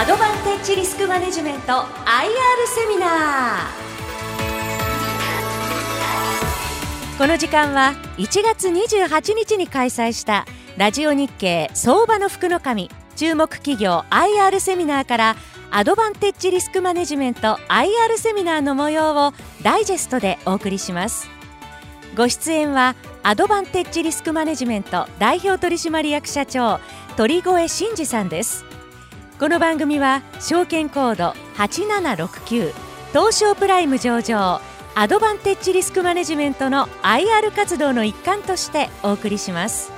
アドバンテッジリスクマネジメント IR セミナー。この時間は1月28日に開催したラジオ日経相場の福の神注目企業 IR セミナーからアドバンテッジリスクマネジメント IR セミナーの模様をダイジェストでお送りします。ご出演はアドバンテッジリスクマネジメント代表取締役社長鳥越真二さんです。この番組は証券コード8769東証プライム上場アドバンテッジリスクマネジメントの IR 活動の一環としてお送りします。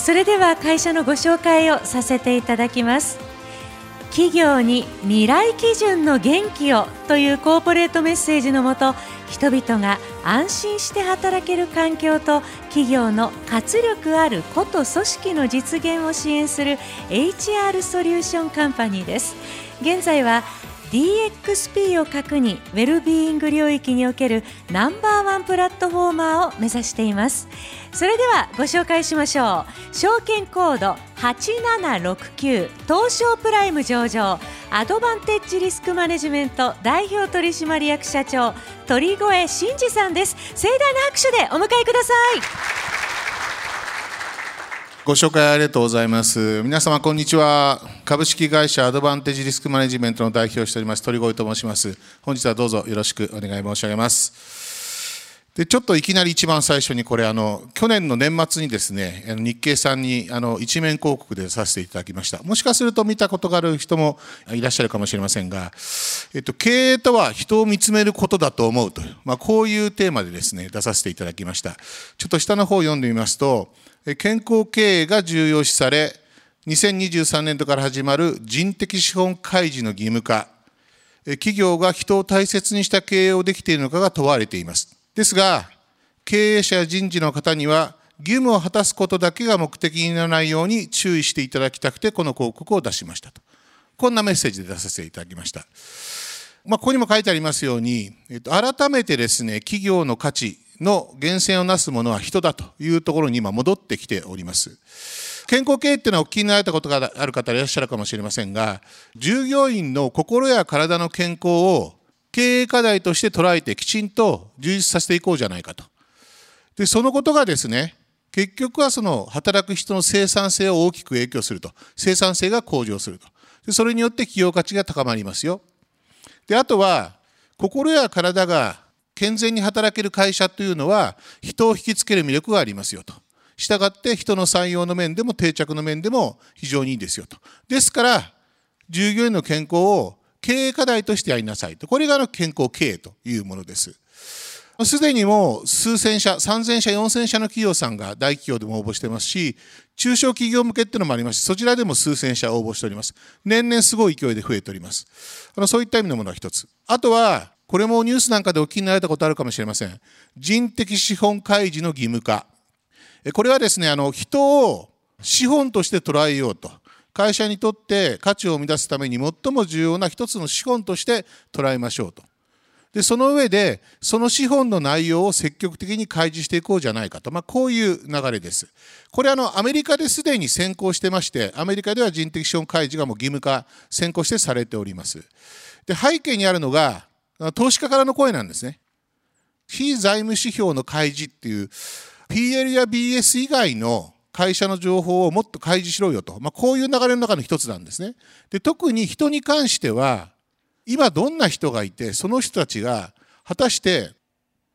それでは会社のご紹介をさせていただきます。企業に未来基準の元気をというコーポレートメッセージのもと人々が安心して働ける環境と企業の活力ある個と組織の実現を支援する HR ソリューションカンパニーです。現在は DXP を核にウェルビーイング領域におけるナンバーワンプラットフォーマーを目指しています。それではご紹介しましょう。証券コード8769東証プライム上場アドバンテッジリスクマネジメント代表取締役社長鳥越真二さんです。盛大な拍手でお迎えください。ご紹介ありがとうございます。皆様、こんにちは。株式会社アドバンテージリスクマネジメントの代表をしております、鳥越と申します。本日はどうぞよろしくお願い申し上げます。で、ちょっといきなり一番最初にこれ、あの、去年の年末にですね、日経さんに、あの、一面広告でさせていただきました。もしかすると見たことがある人もいらっしゃるかもしれませんが、えっと、経営とは人を見つめることだと思うと、まあ、こういうテーマでですね、出させていただきました。ちょっと下の方を読んでみますと、健康経営が重要視され、2023年度から始まる人的資本開示の義務化、企業が人を大切にした経営をできているのかが問われています。ですが、経営者や人事の方には、義務を果たすことだけが目的にならないように注意していただきたくて、この広告を出しましたと。こんなメッセージで出させていただきました。まあ、ここにも書いてありますように、えっと、改めてですね、企業の価値、の源泉をなすものは人だというところに今戻ってきております。健康経営っていうのはお聞きになられたことがある方いらっしゃるかもしれませんが、従業員の心や体の健康を経営課題として捉えてきちんと充実させていこうじゃないかと。で、そのことがですね、結局はその働く人の生産性を大きく影響すると。生産性が向上すると。でそれによって企業価値が高まりますよ。で、あとは、心や体が健全に働ける会社というのは人を引きつける魅力がありますよと。したがって人の採用の面でも定着の面でも非常にいいですよと。ですから、従業員の健康を経営課題としてやりなさいと。これがあの健康経営というものです。すでにもう数千社、3000社、4000社の企業さんが大企業でも応募してますし、中小企業向けっていうのもありますし、そちらでも数千社応募しております。年々すごい勢いで増えております。あのそういった意味のものが一つ。あとは、これもニュースなんかでお聞きになられたことあるかもしれません。人的資本開示の義務化。これはですね、あの、人を資本として捉えようと。会社にとって価値を生み出すために最も重要な一つの資本として捉えましょうと。で、その上で、その資本の内容を積極的に開示していこうじゃないかと。まあ、こういう流れです。これあの、アメリカですでに先行してまして、アメリカでは人的資本開示がもう義務化、先行してされております。で、背景にあるのが、投資家からの声なんですね。非財務指標の開示っていう、PL や BS 以外の会社の情報をもっと開示しろよと。まあ、こういう流れの中の一つなんですね。で、特に人に関しては、今どんな人がいて、その人たちが果たして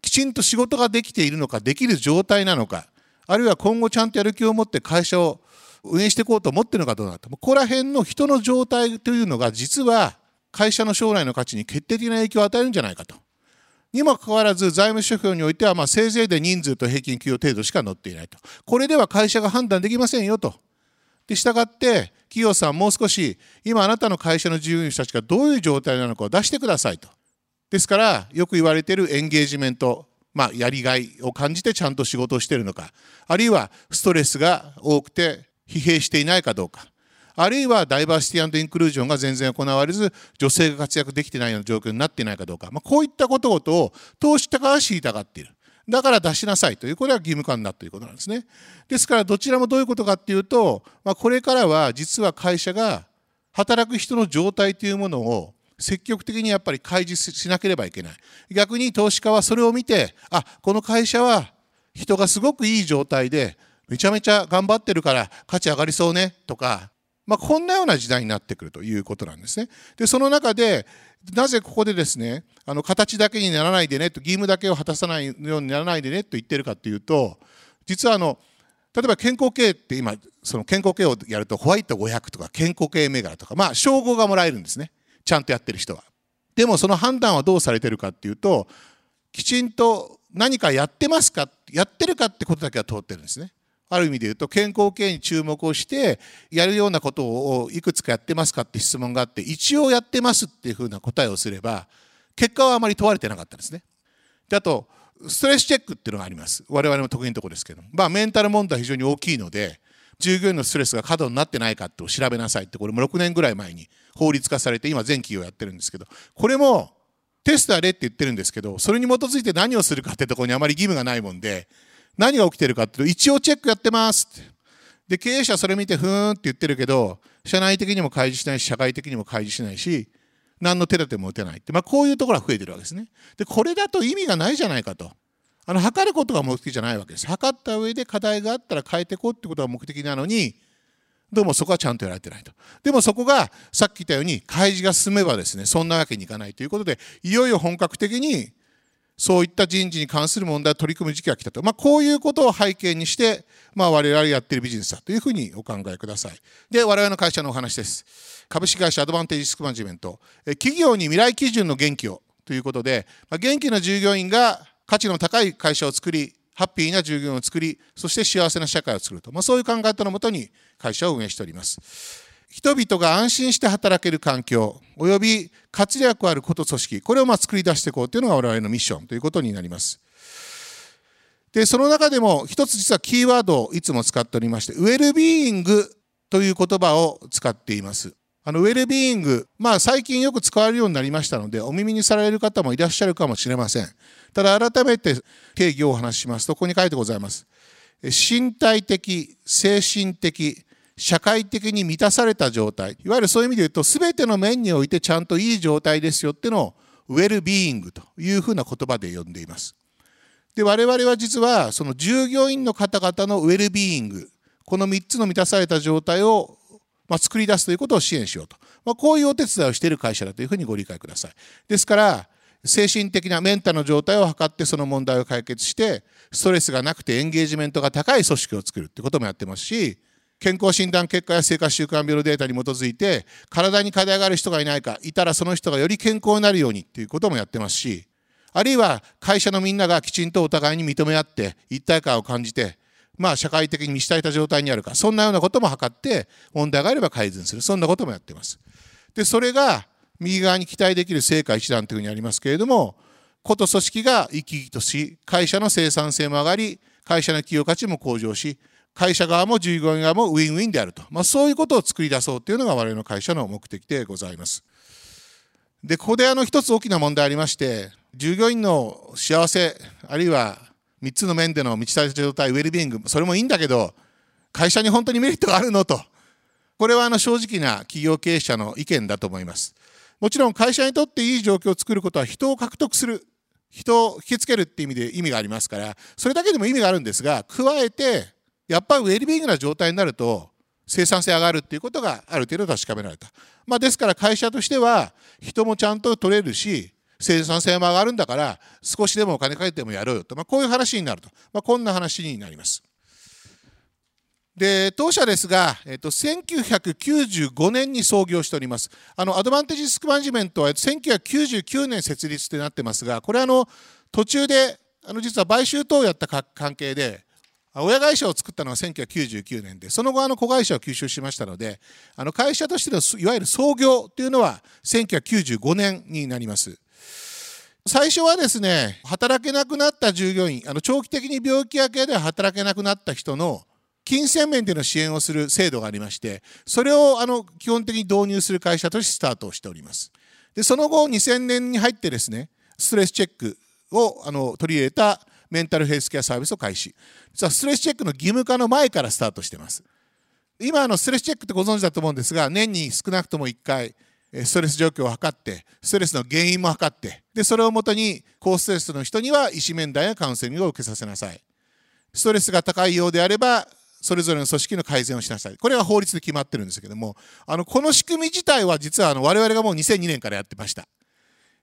きちんと仕事ができているのか、できる状態なのか、あるいは今後ちゃんとやる気を持って会社を運営していこうと思ってるのかどうなのか。ここら辺の人の状態というのが実は会社の将来の価値に決定的な影響を与えるんじゃないかと。にもかかわらず財務諸表においては、まあ、せいぜいで人数と平均給与程度しか載っていないと。これでは会社が判断できませんよと。で、従って、企業さんもう少し、今あなたの会社の従業員たちがどういう状態なのかを出してくださいと。ですから、よく言われているエンゲージメント、まあ、やりがいを感じてちゃんと仕事をしているのか、あるいはストレスが多くて疲弊していないかどうか、あるいはダイバーシティインクルージョンが全然行われず、女性が活躍できてないような状況になっていないかどうか、まあ、こういったことごとを投資家が知りたがっている。だから出しなさいという、これは義務化になということなんですね。ですから、どちらもどういうことかっていうと、まあ、これからは実は会社が働く人の状態というものを積極的にやっぱり開示しなければいけない逆に投資家はそれを見てあこの会社は人がすごくいい状態でめちゃめちゃ頑張ってるから価値上がりそうねとか、まあ、こんなような時代になってくるということなんですね。でその中でなぜここでですねあの形だけにならないでねと義務だけを果たさないようにならないでねと言ってるかというと実はあの例えば健康系って今その健康系をやるとホワイト500とか健康系銘柄とかまあ称号がもらえるんですねちゃんとやってる人は。でもその判断はどうされてるかっていうときちんと何かやってますかやってるかってことだけは通ってるんですね。ある意味で言うと健康系に注目をしてやるようなことをいくつかやってますかって質問があって一応やってますっていうふうな答えをすれば結果はあまり問われてなかったですね。であとストレスチェックっていうのがあります。我々の得意なところですけどまあメンタル問題は非常に大きいので従業員のストレスが過度になってないかって調べなさいってこれも6年ぐらい前に法律化されて今全企業やってるんですけど。これもテストやれって言ってるんですけどそれに基づいて何をするかってところにあまり義務がないもんで何が起きてるかっていうと一応チェックやってますって。で経営者それ見てふーんって言ってるけど社内的にも開示しないし社会的にも開示しないし何の手立ても打てないって、まあ、こういうところが増えてるわけですね。でこれだと意味がないじゃないかと。あの測ることが目的じゃないわけです。測った上で課題があったら変えていこうってことが目的なのにどうもそこはちゃんとやられてないと。でもそこがさっき言ったように開示が進めばですねそんなわけにいかないということでいよいよ本格的にそういった人事に関する問題を取り組む時期が来たと、まあ、こういうことを背景にして、まあ、我々やっているビジネスだというふうにお考えください。で我々の会社のお話です。株式会社アドバンテージスクマネジメント企業に未来基準の元気をということで、まあ、元気な従業員が価値の高い会社を作りハッピーな従業員を作りそして幸せな社会を作ると、まあ、そういう考え方のもとに会社を運営しております人々が安心して働ける環境および活力あること組織これをま作り出していこうというのが我々のミッションということになります。でその中でも一つ実はキーワードをいつも使っておりましてウェルビーイングという言葉を使っています。あのウェルビーイング、まあ、最近よく使われるようになりましたのでお耳にされる方もいらっしゃるかもしれません。ただ改めて定義をお話しします。とここに書いてございます。身体的精神的社会的に満たされた状態。いわゆるそういう意味で言うと全ての面においてちゃんといい状態ですよっていうのをウェルビーイングというふうな言葉で呼んでいます。で我々は実はその従業員の方々のウェルビーイングこの3つの満たされた状態をまあ、作り出すということを支援しようと、まあ、こういうお手伝いをしている会社だというふうにご理解ください。ですから精神的なメンタルの状態を測ってその問題を解決してストレスがなくてエンゲージメントが高い組織を作るってこともやってますし健康診断結果や生活習慣病のデータに基づいて体に課題がある人がいないかいたらその人がより健康になるようにっていうこともやってますしあるいは会社のみんながきちんとお互いに認め合って一体感を感じてまあ社会的に満ち足りた状態にあるかそんなようなことも測って問題があれば改善するそんなこともやってます。でそれが右側に期待できる成果一覧というふうにありますけれどもこと組織が生き生きとし会社の生産性も上がり会社の企業価値も向上し会社側も従業員側もウィンウィンであると、まあ、そういうことを作り出そうというのが我々の会社の目的でございます。でここであの一つ大きな問題ありまして従業員の幸せあるいは3つの面での満ち足りた状態ウェルビーイングそれもいいんだけど会社に本当にメリットがあるのと。これはあの正直な企業経営者の意見だと思います。もちろん会社にとっていい状況を作ることは人を獲得する人を引きつけるっていう意味で意味がありますからそれだけでも意味があるんですが加えてやっぱりウェルビーングな状態になると生産性上がるっていうことがある程度確かめられた、まあ、ですから会社としては人もちゃんと取れるし生産性も上がるんだから少しでもお金かけてもやろうよと、まあ、こういう話になると、まあ、こんな話になります。で当社ですが、えっと、1995年に創業しております。あのアドバンテージスクマネジメントは1999年設立となってますがこれあの途中であの実は買収等をやった関係で親会社を作ったのは1999年でその後あの子会社を吸収しましたのであの会社としてのいわゆる創業というのは1995年になります。最初はですね働けなくなった従業員あの長期的に病気やけで働けなくなった人の金銭面での支援をする制度がありましてそれをあの基本的に導入する会社としてスタートをしております。でその後2000年に入ってですねストレスチェックをあの取り入れたメンタルヘルスケアサービスを開始。実はストレスチェックの義務化の前からスタートしてます。今のストレスチェックってご存知だと思うんですが年に少なくとも1回ストレス状況を測ってストレスの原因も測ってでそれをもとに高ストレスの人には医師面談やカウンセリングを受けさせなさい。ストレスが高いようであればそれぞれの組織の改善をしなさい。これは法律で決まってるんですけどもあのこの仕組み自体は実はあの我々がもう2002年からやってました。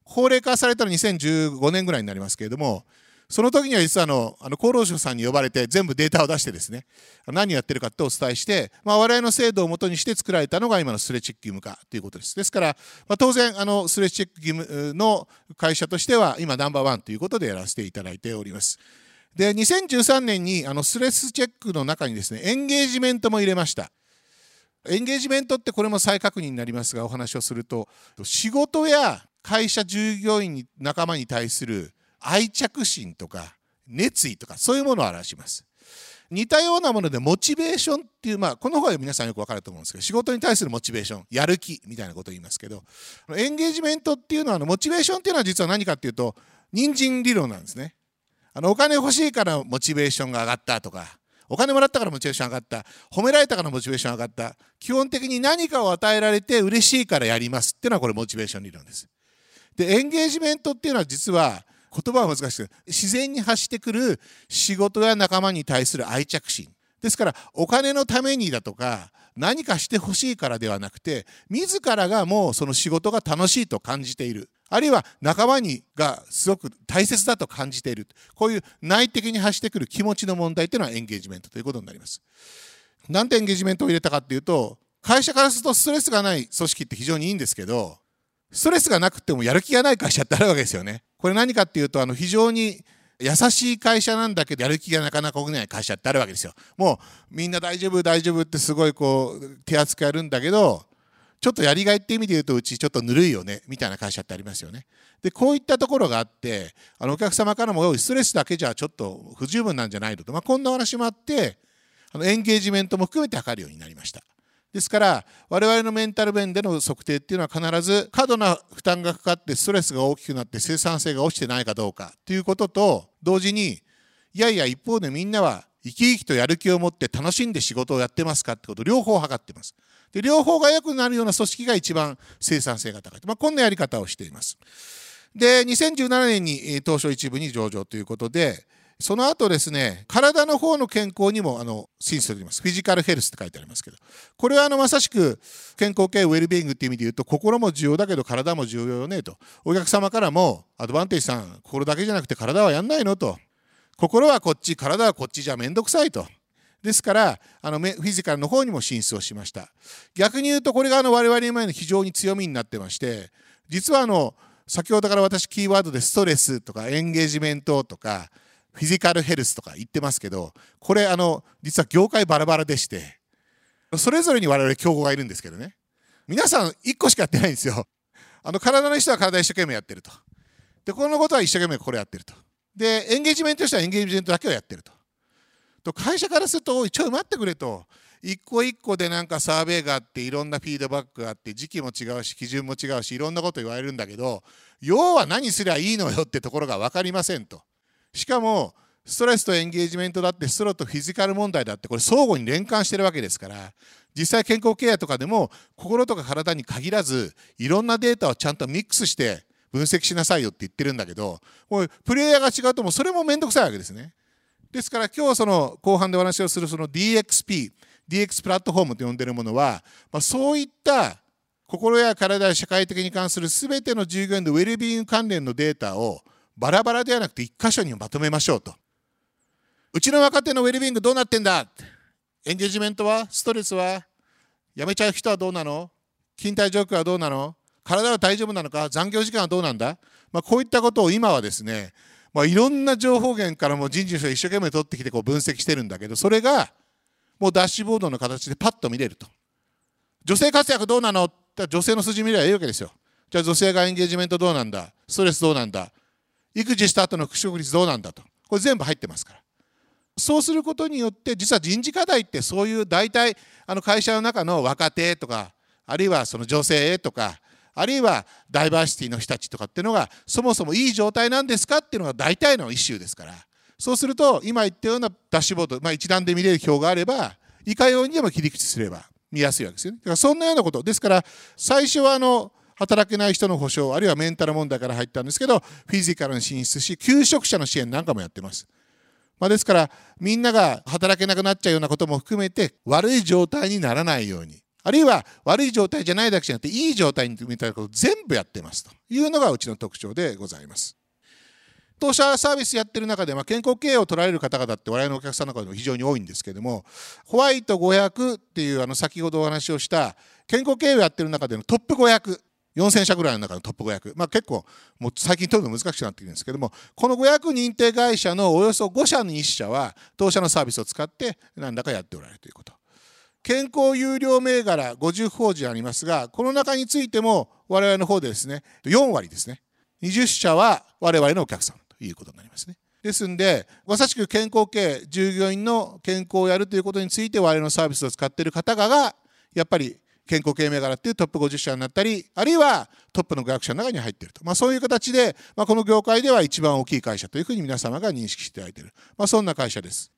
法令化されたの2015年ぐらいになりますけれどもその時には実はあのあの厚労省さんに呼ばれて全部データを出してですね何やってるかってお伝えして、まあ、我々の制度をもとにして作られたのが今のスレチェック義務化ということです。ですから、まあ、当然あのスレチェック義務の会社としては今ナンバーワンということでやらせていただいております。で2013年にあのスレスチェックの中にですねエンゲージメントも入れました。エンゲージメントってこれも再確認になりますがお話をすると仕事や会社従業員に仲間に対する愛着心とか熱意とかそういうものを表します。似たようなものでモチベーションっていう、まあ、この方が皆さんよくわかると思うんですけど仕事に対するモチベーションやる気みたいなことを言いますけどエンゲージメントっていうのはモチベーションっていうのは実は何かっていうと人参理論なんですね。あのお金欲しいからモチベーションが上がったとかお金もらったからモチベーション上がった褒められたからモチベーション上がった基本的に何かを与えられて嬉しいからやりますっていうのはこれモチベーション理論です。でエンゲージメントっていうのは実は言葉は難しく自然に発してくる仕事や仲間に対する愛着心。ですからお金のためにだとか何かしてほしいからではなくて自らがもうその仕事が楽しいと感じている。あるいは仲間にがすごく大切だと感じている。こういう内的に発してくる気持ちの問題というのはエンゲージメントということになります。なんでエンゲージメントを入れたかっていうと会社からするとストレスがない組織って非常にいいんですけどストレスがなくてもやる気がない会社ってあるわけですよね。これ何かっていうとあの非常に優しい会社なんだけどやる気がなかなか起きない会社ってあるわけですよ。もうみんな大丈夫大丈夫ってすごいこう手厚くやるんだけどちょっとやりがいって意味で言うとうちちょっとぬるいよねみたいな会社ってありますよね。でこういったところがあってあのお客様からもストレスだけじゃちょっと不十分なんじゃないのと、まあ、こんな話もあってあのエンゲージメントも含めて測るようになりました。ですから我々のメンタル面での測定っていうのは必ず過度な負担がかかってストレスが大きくなって生産性が落ちてないかどうかということと同時にいやいや一方でみんなは生き生きとやる気を持って楽しんで仕事をやってますかってことを両方測ってます。で両方が良くなるような組織が一番生産性が高い、まあ、こんなやり方をしています。で2017年に東証一部に上場ということでその後ですね、体の方の健康にもあの審査しております。フィジカルヘルスって書いてありますけど、これはあのまさしく健康系ウェルビーングっていう意味で言うと、心も重要だけど体も重要よねと。お客様からも、アドバンテージさん、心だけじゃなくて体はやんないのと。心はこっち、体はこっちじゃめんどくさいと。ですからあのフィジカルの方にも進出をしました逆に言うとこれがあの我々の前の非常に強みになってまして実はあの先ほどから私キーワードでストレスとかエンゲージメントとかフィジカルヘルスとか言ってますけどこれあの実は業界バラバラでしてそれぞれに我々競合がいるんですけどね。皆さん1個しかやってないんですよ。あの体の人は体一生懸命やってると。でこのことは一生懸命これやってると。でエンゲージメントとしてはエンゲージメントだけをやってると。と会社からすると一応待ってくれと。一個一個でなんかサーベイがあっていろんなフィードバックがあって時期も違うし基準も違うしいろんなこと言われるんだけど要は何すりゃいいのよってところが分かりませんと。しかもストレスとエンゲージメントだってストローとフィジカル問題だってこれ相互に連関してるわけですから実際健康ケアとかでも心とか体に限らずいろんなデータをちゃんとミックスして分析しなさいよって言ってるんだけどこれプレイヤーが違うともそれも面倒くさいわけですね。ですから今日その後半でお話をするその DXP DX プラットフォームと呼んでるものは、まあ、そういった心や体や社会的に関する全ての従業員のウェルビーイング関連のデータをバラバラではなくて一箇所にまとめましょうと。うちの若手のウェルビーイングどうなってんだ？エンゲージメントは？ストレスは？辞めちゃう人はどうなの？勤怠状況はどうなの？体は大丈夫なのか？残業時間はどうなんだ、まあ、こういったことを今はですね、まあ、いろんな情報源からも人事の人が一生懸命取ってきてこう分析してるんだけどそれがもうダッシュボードの形でパッと見れると。女性活躍どうなの？って女性の数字見ればいいわけですよ。じゃあ女性がエンゲージメントどうなんだ？ストレスどうなんだ？育児した後の復職率どうなんだとこれ全部入ってますからそうすることによって実は人事課題ってそういう大体あの会社の中の若手とかあるいはその女性とかあるいはダイバーシティの人たちとかっていうのがそもそもいい状態なんですかっていうのが大体のイシューですからそうすると今言ったようなダッシュボード、まあ、一覧で見れる表があればいかようにでも切り口すれば見やすいわけですよね。だからそんなようなこと。ですから、最初はあの、働けない人の保障、あるいはメンタル問題から入ったんですけど、フィジカルに進出し、求職者の支援なんかもやってます。まあ、ですから、みんなが働けなくなっちゃうようなことも含めて、悪い状態にならないように、あるいは悪い状態じゃないだけじゃなくて、いい状態にみたいなことを全部やってますというのがうちの特徴でございます。当社サービスやってる中で、まあ、健康経営を取られる方々って我々のお客さんの中でも非常に多いんですけどもホワイト500っていうあの先ほどお話をした健康経営をやってる中でのトップ500 4000社ぐらいの中のトップ500、まあ、結構もう最近取るの難しくなってくるんですけどもこの500認定会社のおよそ5社に1社は当社のサービスを使って何だかやっておられるということ。健康有料銘柄50法人ありますがこの中についても我々の方でですね4割ですね。20社は我々のお客さんということになりますね。ですんで、まさしく健康経営、従業員の健康をやるということについて我々のサービスを使っている方が、やっぱり健康経営銘柄っていうトップ50社になったり、あるいはトップの学者の中に入っていると。まあ、そういう形で、まあ、この業界では一番大きい会社というふうに皆様が認識していただいている。まあ、そんな会社です。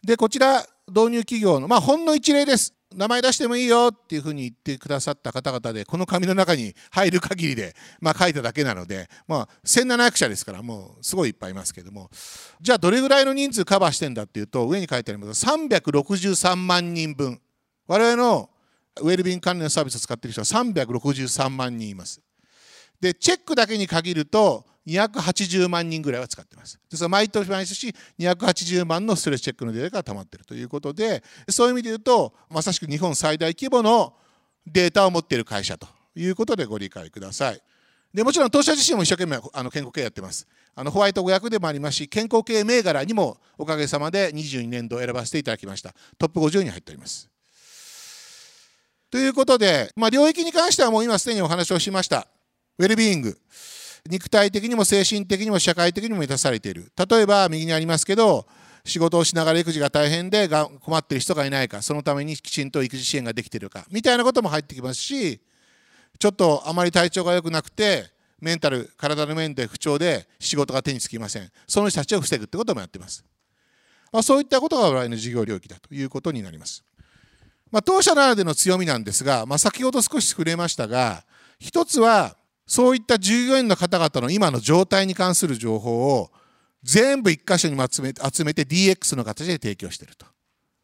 で、こちら、導入企業の、まあ、ほんの一例です。名前出してもいいよっていうふうに言ってくださった方々で、この紙の中に入る限りで、まあ、書いただけなので、まあ、1700社ですから、もうすごいいっぱいいますけども、じゃあどれぐらいの人数カバーしてんだっていうと、上に書いてあります363万人分。我々のウェルビン関連のサービスを使っている人は363万人います。で、チェックだけに限ると、280万人ぐらいは使ってます。ですから毎年毎年280万のストレスチェックのデータが溜まっているということで、そういう意味で言うと、まさしく日本最大規模のデータを持っている会社ということでご理解ください。でもちろん当社自身も一生懸命あの健康経営やってます。あのホワイト500でもありますし、健康経営銘柄にもおかげさまで22年度選ばせていただきました。トップ50に入っております。ということで、まあ、領域に関してはもう今すでにお話をしました。ウェルビーイング。肉体的にも精神的にも社会的にも満たされている。例えば、右にありますけど、仕事をしながら育児が大変で困っている人がいないか、そのためにきちんと育児支援ができているか、みたいなことも入ってきますし、ちょっとあまり体調が良くなくて、メンタル、体の面で不調で仕事が手につきません。その人たちを防ぐってこともやっています。あ、そういったことが我々の事業領域だということになります。まあ、当社ならでの強みなんですが、まあ、先ほど少し触れましたが、一つはそういった従業員の方々の今の状態に関する情報を全部一箇所に集め集めて DX の形で提供していると。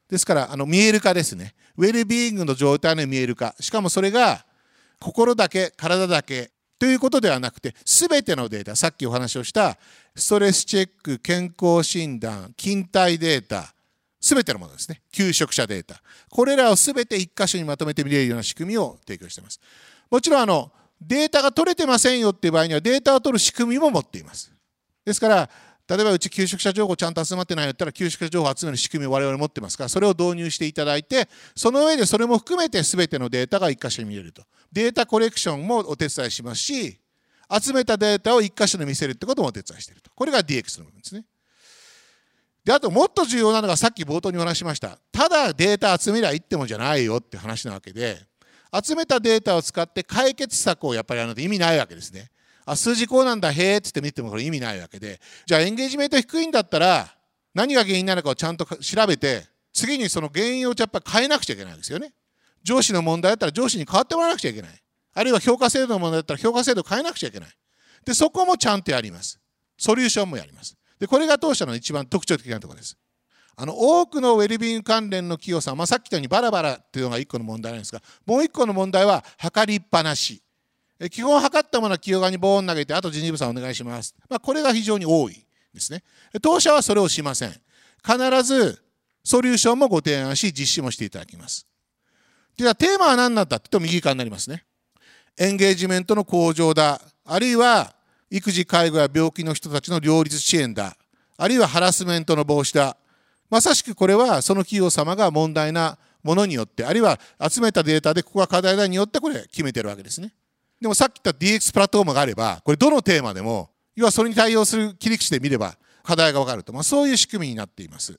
ですから、あの見える化ですね。ウェルビーイングの状態の見える化。しかもそれが心だけ、体だけということではなくて、すべてのデータ、さっきお話をしたストレスチェック、健康診断、勤怠データ、すべてのものですね。求職者データ。これらをすべて一箇所にまとめて見れるような仕組みを提供しています。もちろん、あの、データが取れてませんよっていう場合にはデータを取る仕組みも持っています。ですから、例えばうち求職者情報ちゃんと集まってないんだったら求職者情報を集める仕組みを我々持ってますからそれを導入していただいてその上でそれも含めて全てのデータが1箇所に見れるとデータコレクションもお手伝いしますし集めたデータを1箇所で見せるってこともお手伝いしているとこれが DX の部分ですねであともっと重要なのがさっき冒頭にお話しましたただデータ集めりゃいってもじゃないよって話なわけで集めたデータを使って解決策をやっぱりやるのって意味ないわけですね。あ、数字こうなんだ、へえってって見てもこれ意味ないわけで。じゃあエンゲージメント低いんだったら、何が原因なのかをちゃんと調べて、次にその原因をやっぱり変えなくちゃいけないんですよね。上司の問題だったら上司に変わってもらわなくちゃいけない。あるいは評価制度の問題だったら評価制度を変えなくちゃいけない。で、そこもちゃんとやります。ソリューションもやります。で、これが当社の一番特徴的なところです。あの多くのウェルビーング関連の企業さん、まあ、さっき言ったようにバラバラっていうのが1個の問題なんですがもう1個の問題は測りっぱなし。基本測ったものは企業側にボーン投げてあと人事部さんお願いします、まあ、これが非常に多いですね。当社はそれをしません。必ずソリューションもご提案し実施もしていただきます。ではテーマは何なんだって言うと右側になりますね。エンゲージメントの向上だ。あるいは育児介護や病気の人たちの両立支援だあるいはハラスメントの防止だまさしくこれはその企業様が問題なものによって、あるいは集めたデータでここが課題だによってこれ決めてるわけですね。でもさっき言った DX プラットフォームがあれば、これどのテーマでも、要はそれに対応する切り口で見れば課題がわかると、まあ、そういう仕組みになっています。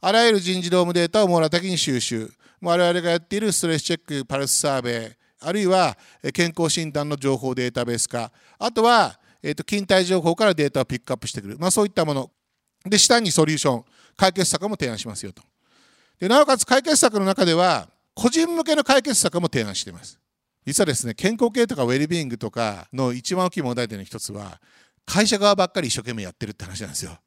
あらゆる人事労務データを網羅的に収集。我々がやっているストレスチェック、パルスサーベイ、あるいは健康診断の情報データベース化、あとは、えー、と勤怠情報からデータをピックアップしてくる、まあ、そういったもの。で、下にソリューション。解決策も提案しますよと。でなおかつ解決策の中では個人向けの解決策も提案しています実はですね健康系とかウェルビーイングとかの一番大きい問題点の一つは会社側ばっかり一生懸命やってるって話なんですよ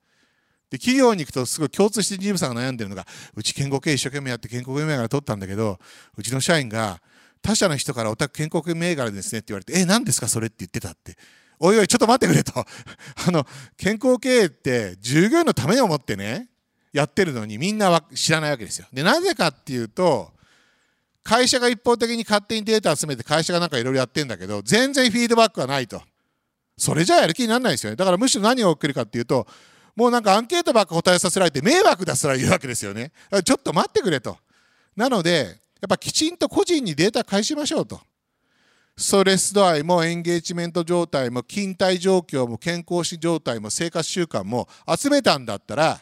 で企業に行くとすごい共通してジムさんが悩んでるのがうち健康経営一生懸命やって健康系銘柄取ったんだけどうちの社員が他社の人からお宅健康系銘柄ですねって言われてえ何ですかそれって言ってたっておいおいちょっと待ってくれと あの健康経営って従業員のために思ってねやってるのにみんなは知らないわけですよでなぜかっていうと会社が一方的に勝手にデータ集めて会社がなんかいろいろやってんだけど全然フィードバックはないとそれじゃやる気にならないですよねだからむしろ何が起きるかっていうともうなんかアンケートばっか答えさせられて迷惑だすら言うわけですよね。ちょっと待ってくれと。なので、やっぱきちんと個人にデータ返しましょうと。ストレス度合いもエンゲージメント状態も勤怠状況も健康史状態も生活習慣も集めたんだったら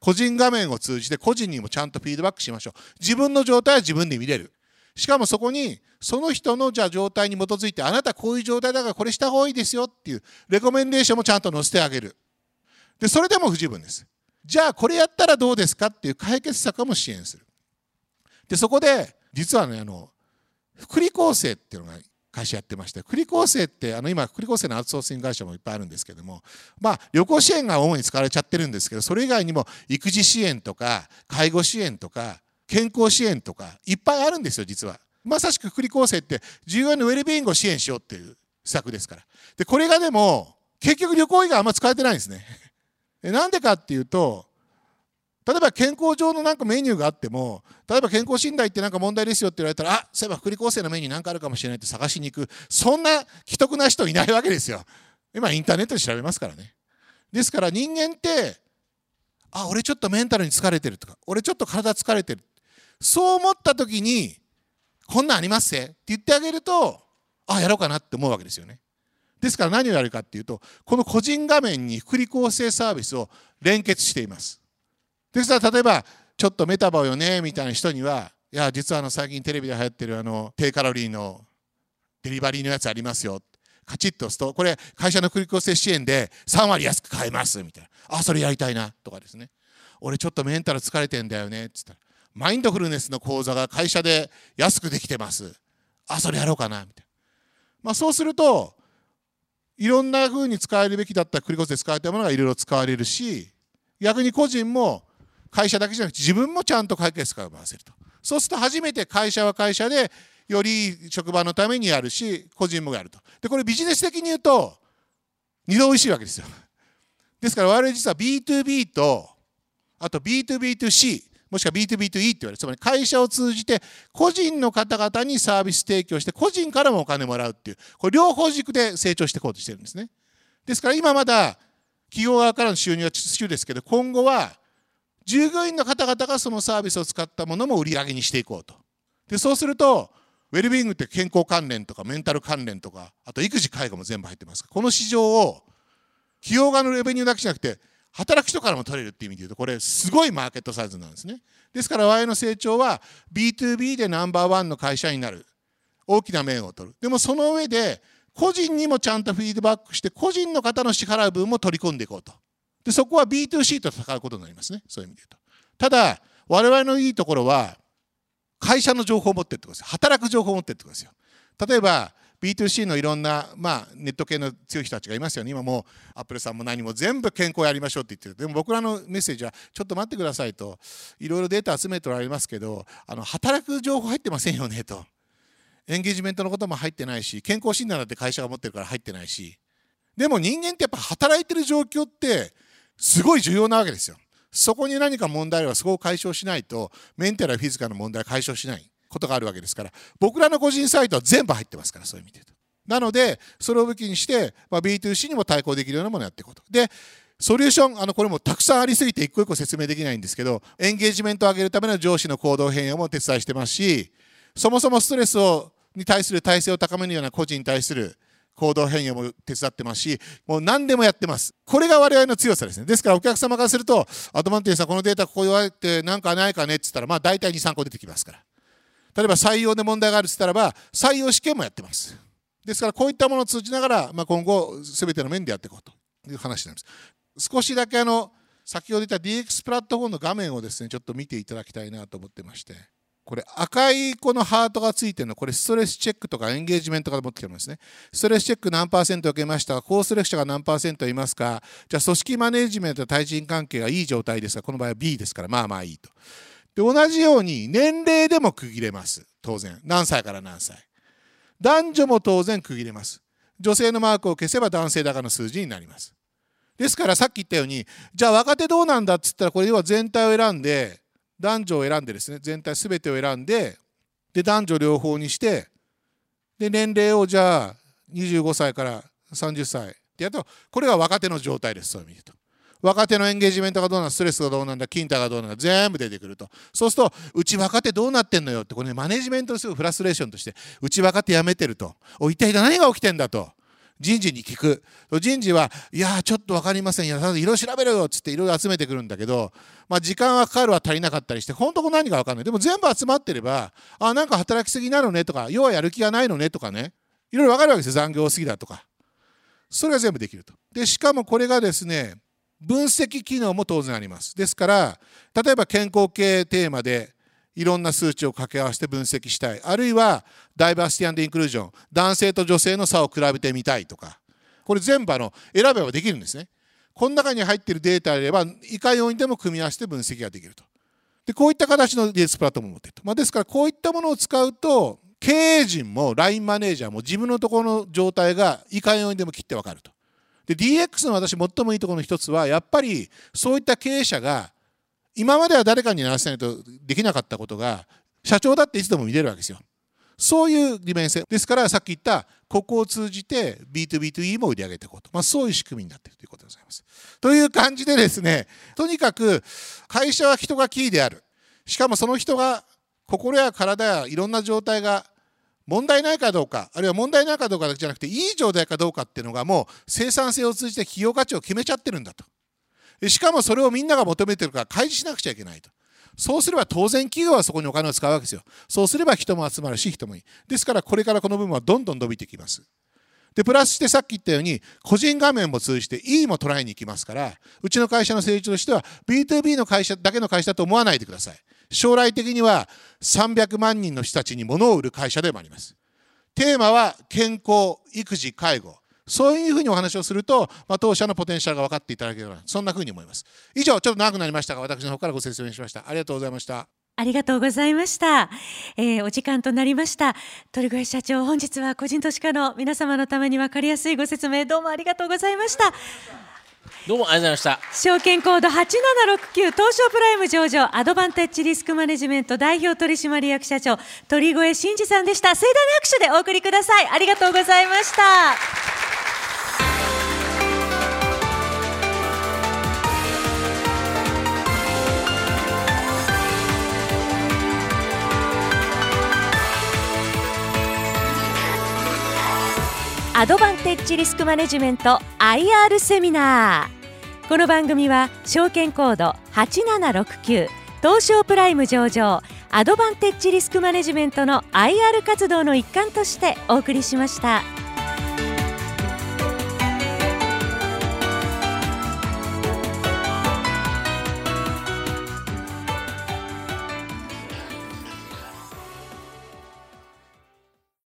個人画面を通じて個人にもちゃんとフィードバックしましょう。自分の状態は自分で見れる。しかもそこにその人のじゃあ状態に基づいてあなたこういう状態だからこれした方がいいですよっていうレコメンデーションもちゃんと載せてあげる。でそれでも不十分です。じゃあこれやったらどうですかっていう解決策も支援する。でそこで実はねあの福利厚生っていうのが会社やってまして福利厚生ってあの今福利厚生のアウトソーシング会社もいっぱいあるんですけどもまあ旅行支援が主に使われちゃってるんですけどそれ以外にも育児支援とか介護支援とか健康支援とかいっぱいあるんですよ実は。まさしく福利厚生って従業員のウェルビーイングを支援しようっていう施策ですから。でこれがでも結局旅行以外あんま使えてないんですね。なんでかっていうと例えば健康上のなんかメニューがあっても例えば健康診断ってなんか問題ですよって言われたらあそういえば福利厚生のメニューなんかあるかもしれないって探しに行く。そんな既得な人いないわけですよ。今インターネットで調べますからね。ですから人間ってあ俺ちょっとメンタルに疲れてるとか俺ちょっと体疲れてる。そう思った時にこんなんありますって言ってあげるとあやろうかなって思うわけですよね。ですから何をやるかっていうとこの個人画面に福利厚生サービスを連結しています。ですから例えばちょっとメタボよねみたいな人にはいや実はあの最近テレビで流行ってるあの低カロリーのデリバリーのやつありますよ。カチッと押すとこれ会社の福利厚生支援で3割安く買えますみたいな。あそれやりたいなとかですね。俺ちょっとメンタル疲れてんだよねっつったら。マインドフルネスの講座が会社で安くできてます。あそれやろうかなみたいな。まあそうするといろんな風に使えるべきだった繰り越で使われたものがいろいろ使われるし逆に個人も会社だけじゃなくて自分もちゃんと解決策を回せると。そうすると初めて会社は会社でより職場のためにやるし個人もやると。でこれビジネス的に言うと二度おいしいわけですよ。ですから我々実は B2B とあと B2B2C もしくは B2B2E って言われる。つまり会社を通じて個人の方々にサービス提供して個人からもお金もらうっていう。これ両方軸で成長していこうとしてるんですね。ですから今まだ企業側からの収入は中ですけど今後は従業員の方々がそのサービスを使ったものも売り上げにしていこうと。でそうするとウェルビーイングって健康関連とかメンタル関連とかあと育児介護も全部入ってます。この市場を企業側のレベニューだけじゃなくて働く人からも取れるっていう意味で言うとこれすごいマーケットサイズなんですね。ですから我々の成長は B2B でナンバーワンの会社になる。大きな面を取る。でもその上で個人にもちゃんとフィードバックして個人の方の支払う分も取り込んでいこうと。でそこは B2C と戦うことになりますね。そういう意味で言うと。ただ我々のいいところは会社の情報を持ってってことですよ働く情報を持ってってことですよ。例えば B2C のいろんな、まあ、ネット系の強い人たちがいますよね。今もアップルさんも何も全部健康やりましょうって言ってる。でも僕らのメッセージはちょっと待ってくださいと。いろいろデータ集めておられますけどあの働く情報入ってませんよねと。エンゲージメントのことも入ってないし健康診断だって会社が持ってるから入ってないし。でも人間ってやっぱ働いてる状況ってすごい重要なわけですよ。そこに何か問題はそこを解消しないとメンタルやフィジカルの問題は解消しないことがあるわけですから僕らの個人サイトは全部入ってますからそういう意味でと。なのでそれを武器にして、まあ、B2C にも対抗できるようなものをやっていこと。でソリューションあのこれもたくさんありすぎて一個一個説明できないんですけどエンゲージメントを上げるための上司の行動変容も手伝いしてますしそもそもストレスをに対する体制を高めるような個人に対する行動変容も手伝ってますし、もう何でもやってます。これが我々の強さですね。ですからお客様からすると、アドバンテージさん、このデータここ言われて何かないかね？って言ったら、まあ大体2、3個出てきますから。例えば採用で問題があるって言ったらば採用試験もやってますですからこういったものを通じながら、まあ、今後全ての面でやっていこうという話になんです少しだけあの先ほど言った DX プラットフォームの画面をですねちょっと見ていただきたいなと思ってましてこれ赤いこのハートがついてるのこれストレスチェックとかエンゲージメントから持ってきてますね。ストレスチェック何パーセント受けましたか？高ストレス者が何パーセントいますか？じゃあ組織マネジメントと対人関係がいい状態ですがこの場合は B ですからまあまあいいと。で同じように年齢でも区切れます。当然。何歳から何歳。男女も当然区切れます。女性のマークを消せば男性だかの数字になります。ですからさっき言ったようにじゃあ若手どうなんだっつったらこれ要は全体を選んで男女を選んでですね全体全てを選んでで男女両方にしてで年齢をじゃあ25歳から30歳。ってやるとこれが若手の状態ですそういう意味でと。若手のエンゲージメントがどうなんだストレスがどうなんだキンタがどうなんだ全部出てくると。そうするとうち若手どうなってんのよってこれ、ね、マネジメントのすぐフラストレーションとしてうち若手辞めてると。お一体何が起きてんだと。人事に聞く。人事はいやちょっと分かりませんいやいろいろ調べろよっつっていろいろ集めてくるんだけど、まあ、時間はかかるは足りなかったりして本当何か分かんない。でも全部集まってればあなんか働きすぎなのねとか要はやる気がないのねとかね。いろいろ分かるわけですよ。残業すぎだとか。それが全部できると。でしかもこれがですね分析機能も当然あります。ですから例えば健康系テーマでいろんな数値を掛け合わせて分析したい。あるいはダイバーシティインクルージョン男性と女性の差を比べてみたいとか。これ全部あの選べばできるんですね。この中に入っているデータであればいかようにでも組み合わせて分析ができると。でこういった形の DS プラットフォームを持っていると、まあ、ですからこういったものを使うと経営陣も LINE マネージャーも自分のところの状態がいかようにでも切って分かると。で DX の私最もいいところの一つはやっぱりそういった経営者が今までは誰かにやらせないとできなかったことが社長だっていつでも見れるわけですよ。そういう利便性ですからさっき言ったここを通じて B2B2E も売り上げていこうと、まあ、そういう仕組みになっているということでございます。という感じでですねとにかく会社は人がキーであるしかもその人が心や体やいろんな状態が問題ないかどうかあるいは問題ないかどうかだけじゃなくていい状態かどうかっていうのがもう生産性を通じて企業価値を決めちゃってるんだとしかもそれをみんなが求めてるから開示しなくちゃいけないと。そうすれば当然企業はそこにお金を使うわけですよ。そうすれば人も集まるし人もいい。ですからこれからこの部分はどんどん伸びてきます。でプラスしてさっき言ったように個人画面も通じて E も捉えに行きますからうちの会社の成長としては B2B の会社だけの会社だと思わないでください。将来的には300万人の人たちに物を売る会社でもあります。テーマは健康育児介護。そういうふうにお話をすると、まあ、当社のポテンシャルが分かっていただけるようなそんなふうに思います。以上ちょっと長くなりましたが私の方からご説明しました。ありがとうございました。ありがとうございました、えー、お時間となりました。鳥越社長本日は個人投資家の皆様のために分かりやすいご説明どうもありがとうございました。どうもありがとうございました。証券コード8769東証プライム上場アドバンテッジリスクマネジメント代表取締役社長鳥越真二さんでした。盛大な拍手でお送りください。ありがとうございましたアドバンテッジリスクマネジメント IR セミナーこの番組は証券コード8769東証プライム上場アドバンテッジリスクマネジメントの IR 活動の一環としてお送りしました。